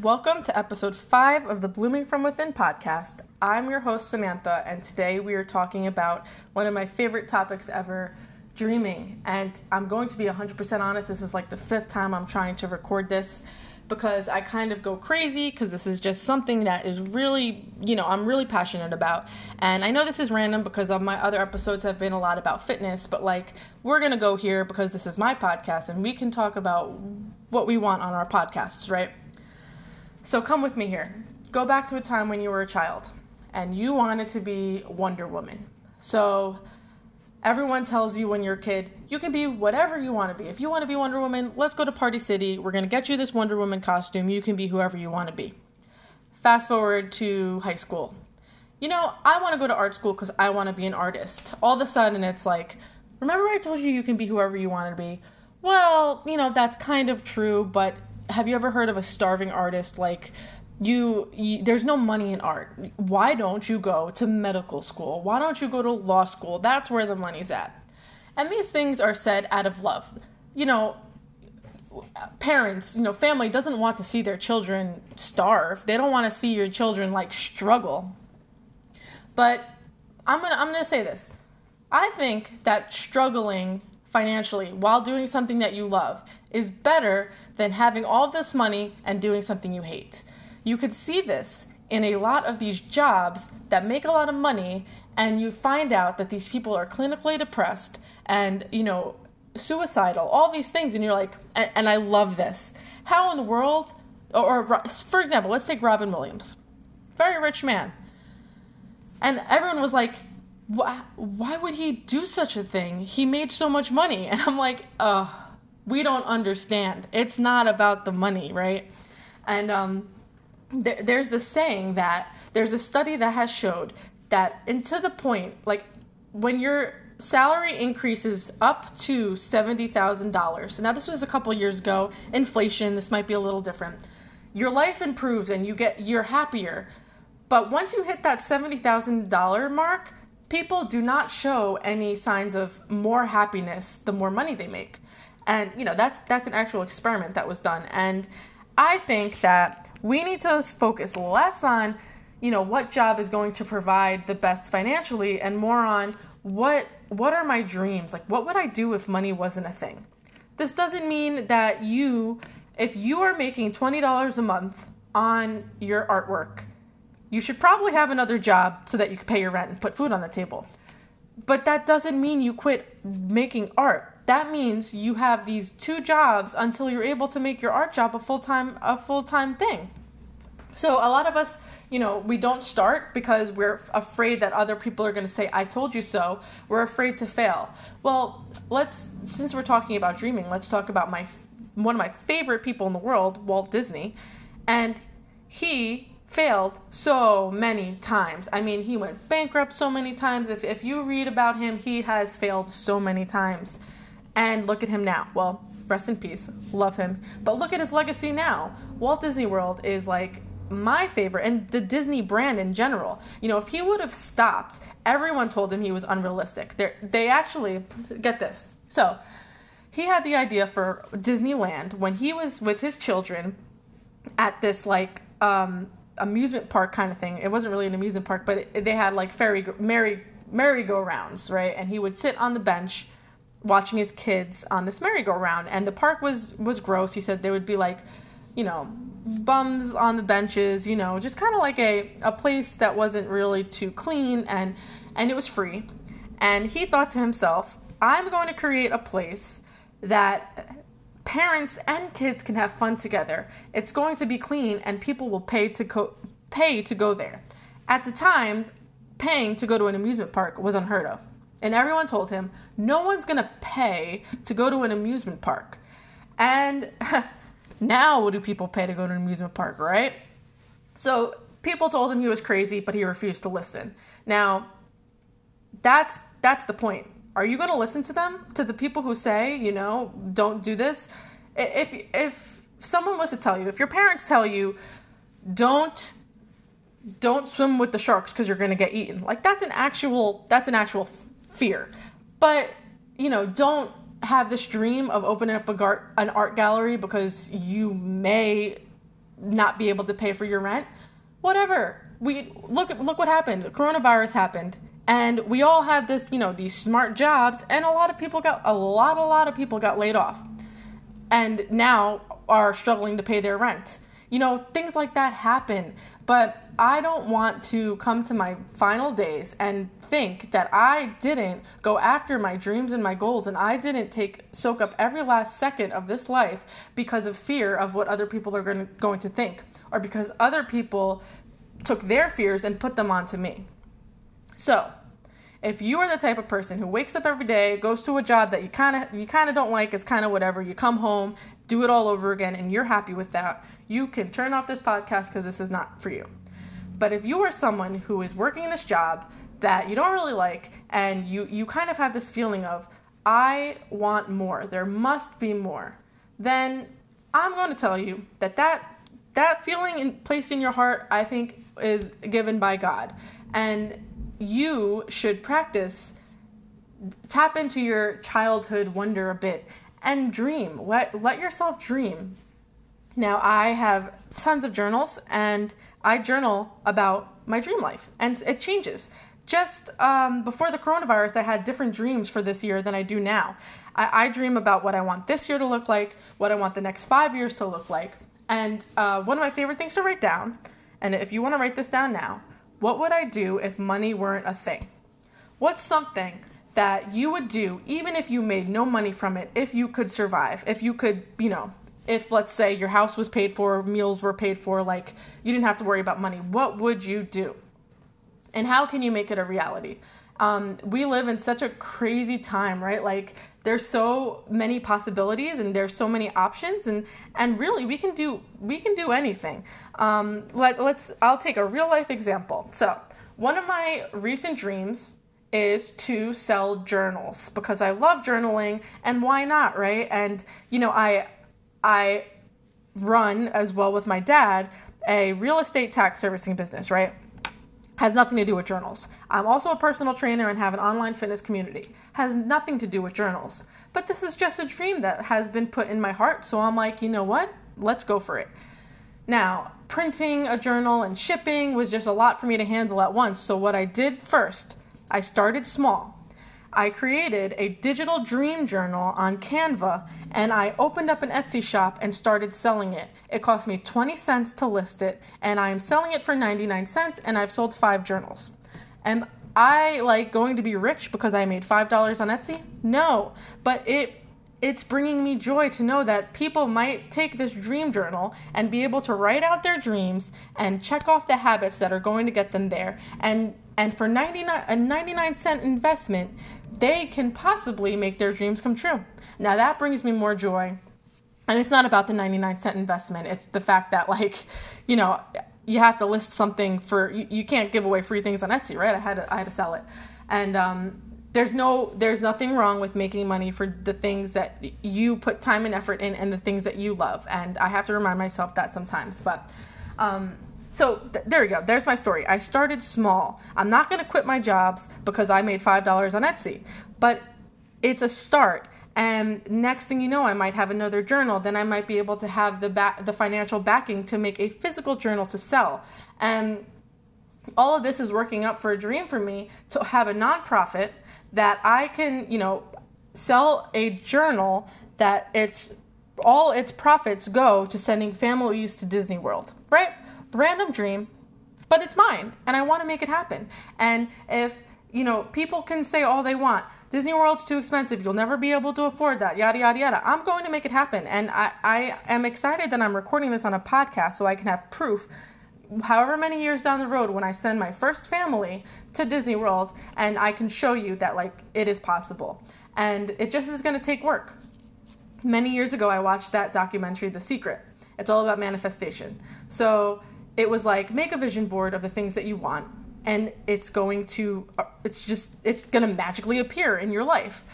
Welcome to episode 5 of the Blooming from Within podcast. I'm your host, Samantha, and today we are talking about one of my favorite topics ever dreaming. And I'm going to be 100% honest, this is like the fifth time I'm trying to record this because I kind of go crazy because this is just something that is really, you know, I'm really passionate about. And I know this is random because of my other episodes have been a lot about fitness, but like we're going to go here because this is my podcast and we can talk about what we want on our podcasts, right? So come with me here. Go back to a time when you were a child and you wanted to be Wonder Woman. So everyone tells you when you're a kid, you can be whatever you want to be. If you want to be Wonder Woman, let's go to Party City. We're going to get you this Wonder Woman costume. You can be whoever you want to be. Fast forward to high school. You know, I want to go to art school because I want to be an artist. All of a sudden, it's like, remember I told you you can be whoever you want to be? Well, you know, that's kind of true, but have you ever heard of a starving artist? Like you, you, there's no money in art. Why don't you go to medical school? Why don't you go to law school? That's where the money's at. And these things are said out of love. You know parents you know family doesn't want to see their children starve. They don't want to see your children like struggle. But i'm gonna i'm gonna say this. I think that struggling financially while doing something that you love is better than having all this money and doing something you hate. You could see this in a lot of these jobs that make a lot of money and you find out that these people are clinically depressed and, you know, suicidal, all these things and you're like and, and I love this. How in the world or, or for example, let's take Robin Williams. Very rich man. And everyone was like, why, why would he do such a thing? He made so much money. And I'm like, uh, we don't understand. It's not about the money, right? And um, th- there's this saying that there's a study that has showed that, and to the point, like when your salary increases up to $70,000. Now, this was a couple years ago. Inflation, this might be a little different. Your life improves and you get, you're happier. But once you hit that $70,000 mark, people do not show any signs of more happiness the more money they make. And you know, that's that's an actual experiment that was done. And I think that we need to focus less on, you know, what job is going to provide the best financially and more on what what are my dreams? Like what would I do if money wasn't a thing? This doesn't mean that you if you are making $20 a month on your artwork you should probably have another job so that you can pay your rent and put food on the table. But that doesn't mean you quit making art. That means you have these two jobs until you're able to make your art job a full-time a full-time thing. So a lot of us, you know, we don't start because we're afraid that other people are going to say I told you so. We're afraid to fail. Well, let's since we're talking about dreaming, let's talk about my one of my favorite people in the world, Walt Disney. And he failed so many times. I mean, he went bankrupt so many times. If, if you read about him, he has failed so many times. And look at him now. Well, rest in peace. Love him. But look at his legacy now. Walt Disney World is like my favorite and the Disney brand in general. You know, if he would have stopped, everyone told him he was unrealistic. They're, they actually, get this. So, he had the idea for Disneyland when he was with his children at this like um amusement park kind of thing. It wasn't really an amusement park, but it, they had like ferry merry merry-go-rounds, right? And he would sit on the bench watching his kids on this merry-go-round, and the park was was gross. He said there would be like, you know, bums on the benches, you know, just kind of like a a place that wasn't really too clean, and and it was free. And he thought to himself, I'm going to create a place that parents and kids can have fun together. It's going to be clean and people will pay to co- pay to go there. At the time, paying to go to an amusement park was unheard of. And everyone told him, "No one's going to pay to go to an amusement park." And now what do people pay to go to an amusement park, right? So, people told him he was crazy, but he refused to listen. Now, that's that's the point are you going to listen to them to the people who say you know don't do this if if someone was to tell you if your parents tell you don't don't swim with the sharks because you're going to get eaten like that's an actual that's an actual fear but you know don't have this dream of opening up gar- an art gallery because you may not be able to pay for your rent. Whatever. We look look what happened. Coronavirus happened. And we all had this, you know, these smart jobs and a lot of people got a lot a lot of people got laid off. And now are struggling to pay their rent. You know, things like that happen. But I don't want to come to my final days and think that I didn't go after my dreams and my goals and I didn't take soak up every last second of this life because of fear of what other people are going to, going to think or because other people took their fears and put them onto me. So, if you are the type of person who wakes up every day, goes to a job that you kind of you kind of don't like, it's kind of whatever, you come home, do it all over again and you're happy with that, you can turn off this podcast cuz this is not for you. But if you are someone who is working this job that you don't really like and you you kind of have this feeling of I want more, there must be more, then I'm going to tell you that that that feeling in, placed in your heart, I think, is given by God, and you should practice tap into your childhood wonder a bit and dream. Let let yourself dream. Now I have tons of journals and I journal about my dream life, and it changes. Just um, before the coronavirus, I had different dreams for this year than I do now. I, I, dream about what I want this year to look like, what I want the next five years to look like, and uh, one of my favorite things to write down. And if you want to write this down now, what would I do if money weren't a thing? What's something that you would do even if you made no money from it, if you could survive, if you could, you know, if let's say your house was paid for, meals were paid for, like you didn't have to worry about money, what would you do? And how can you make it a reality? Um, we live in such a crazy time, right? Like there's so many possibilities and there's so many options, and and really we can do we can do anything. Um, let let's I'll take a real life example. So one of my recent dreams is to sell journals because I love journaling and why not, right? And you know, I I run as well with my dad a real estate tax servicing business, right? Has nothing to do with journals. I'm also a personal trainer and have an online fitness community. Has nothing to do with journals. But this is just a dream that has been put in my heart, so I'm like, you know what? Let's go for it. Now, printing a journal and shipping was just a lot for me to handle at once, so what I did first, I started small. I created a digital dream journal on Canva and I opened up an Etsy shop and started selling it. It cost me 20 cents to list it and I am selling it for 99 cents and I've sold 5 journals. Am I like going to be rich because I made $5 on Etsy? No, but it it's bringing me joy to know that people might take this dream journal and be able to write out their dreams and check off the habits that are going to get them there and and for 99 a 99 cent investment they can possibly make their dreams come true. Now that brings me more joy. And it's not about the 99 cent investment. It's the fact that like, you know, you have to list something for you, you can't give away free things on Etsy, right? I had to, I had to sell it. And um, there's no there's nothing wrong with making money for the things that you put time and effort in and the things that you love. And I have to remind myself that sometimes. But um, so th- there we go. There's my story. I started small. I'm not going to quit my jobs because I made $5 on Etsy, but it's a start. And next thing you know, I might have another journal. Then I might be able to have the the financial backing to make a physical journal to sell. And all of this is working up for a dream for me to have a nonprofit that I can, you know, sell a journal that it's all its profits go to sending families to Disney World, right? random dream, but it's mine and I want to make it happen. And if, you know, people can say all they want, Disney World's too expensive, you'll never be able to afford that, yada, yada, yada. I'm going to make it happen. And I, I am excited that I'm recording this on a podcast so I can have proof however many years down the road when I send my first family to Disney World and I can show you that like it is possible. And it just is going to take work. Many years ago I watched that documentary The Secret. It's all about manifestation. So it was like make a vision board of the things that you want and it's going to uh, it's just it's going to magically appear in your life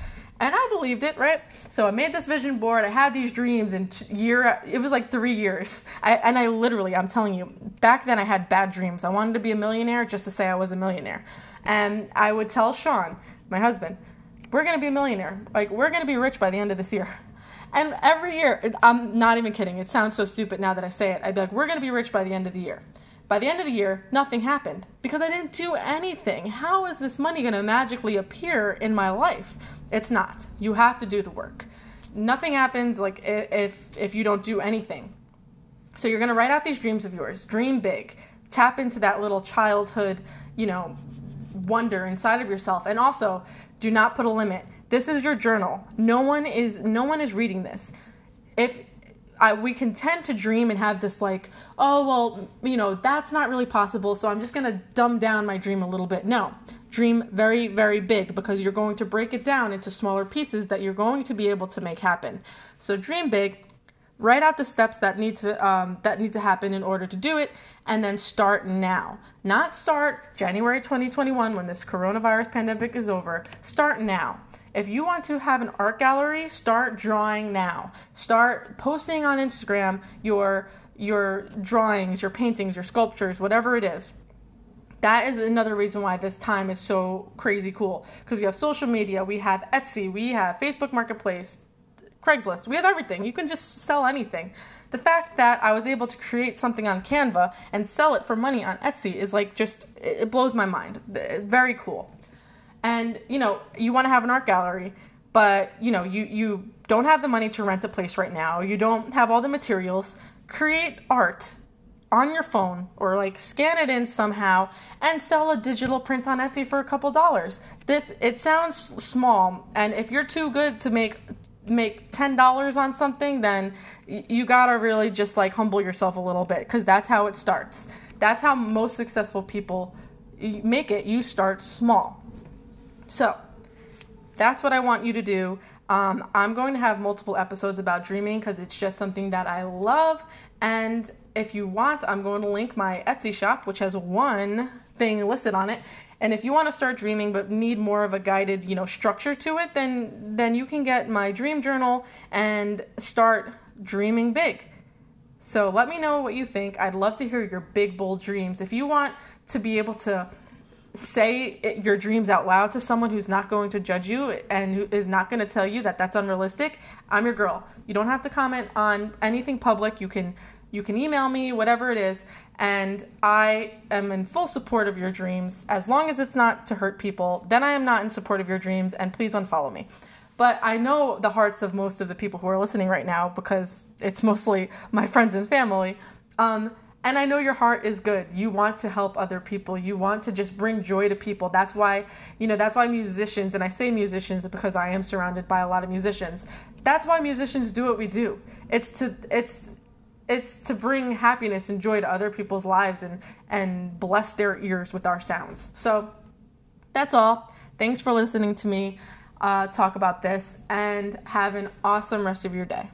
and i believed it right so i made this vision board i had these dreams and year it was like three years I, and i literally i'm telling you back then i had bad dreams i wanted to be a millionaire just to say i was a millionaire and i would tell sean my husband we're going to be a millionaire like we're going to be rich by the end of this year And every year, I'm not even kidding. It sounds so stupid now that I say it. I'd be like, we're going to be rich by the end of the year. By the end of the year, nothing happened because I didn't do anything. How is this money going to magically appear in my life? It's not. You have to do the work. Nothing happens like if if you don't do anything. So you're going to write out these dreams of yours. Dream big. Tap into that little childhood, you know, wonder inside of yourself and also do not put a limit. This is your journal. No one is no one is reading this. If I, we can tend to dream and have this like, oh well, you know, that's not really possible, so I'm just gonna dumb down my dream a little bit. No, dream very very big because you're going to break it down into smaller pieces that you're going to be able to make happen. So dream big, write out the steps that need to um, that need to happen in order to do it, and then start now. Not start January 2021 when this coronavirus pandemic is over. Start now. If you want to have an art gallery, start drawing now. Start posting on Instagram your your drawings, your paintings, your sculptures, whatever it is. That is another reason why this time is so crazy cool because we have social media, we have Etsy, we have Facebook Marketplace, Craigslist, we have everything. You can just sell anything. The fact that I was able to create something on Canva and sell it for money on Etsy is like just it blows my mind. Very cool and you know you want to have an art gallery but you know you you don't have the money to rent a place right now. You don't have all the materials. Create art on your phone or like scan it in somehow and sell a digital print on Etsy for a couple dollars. This it sounds small and if you're too good to make make $10 on something then you got to really just like humble yourself a little bit cuz that's how it starts. That's how most successful people make it. You start small so that's what I want you to do. Um, I'm going to have multiple episodes about dreaming because it's just something that I love. And if you want, I'm going to link my Etsy shop, which has one thing listed on it. And if you want to start dreaming but need more of a guided, you know, structure to it, then then you can get my dream journal and start dreaming big. So let me know what you think. I'd love to hear your big bold dreams. If you want to be able to say your dreams out loud to someone who's not going to judge you and who is not going to tell you that that's unrealistic i'm your girl. You don't have to comment on anything public. You can you can email me whatever it is. And i am in full support of your dreams. As long as it's not to hurt people then i am not in support of your dreams and please unfollow me. But i know the hearts of most of the people who are listening right now because it's mostly my friends and family. Um, and I know your heart is good. You want to help other people. You want to just bring joy to people. That's why, you know, that's why musicians, and I say musicians because I am surrounded by a lot of musicians. That's why musicians do what we do. It's to it's it's to bring happiness and joy to other people's lives and and bless their ears with our sounds. So that's all. Thanks for listening to me uh, talk about this and have an awesome rest of your day.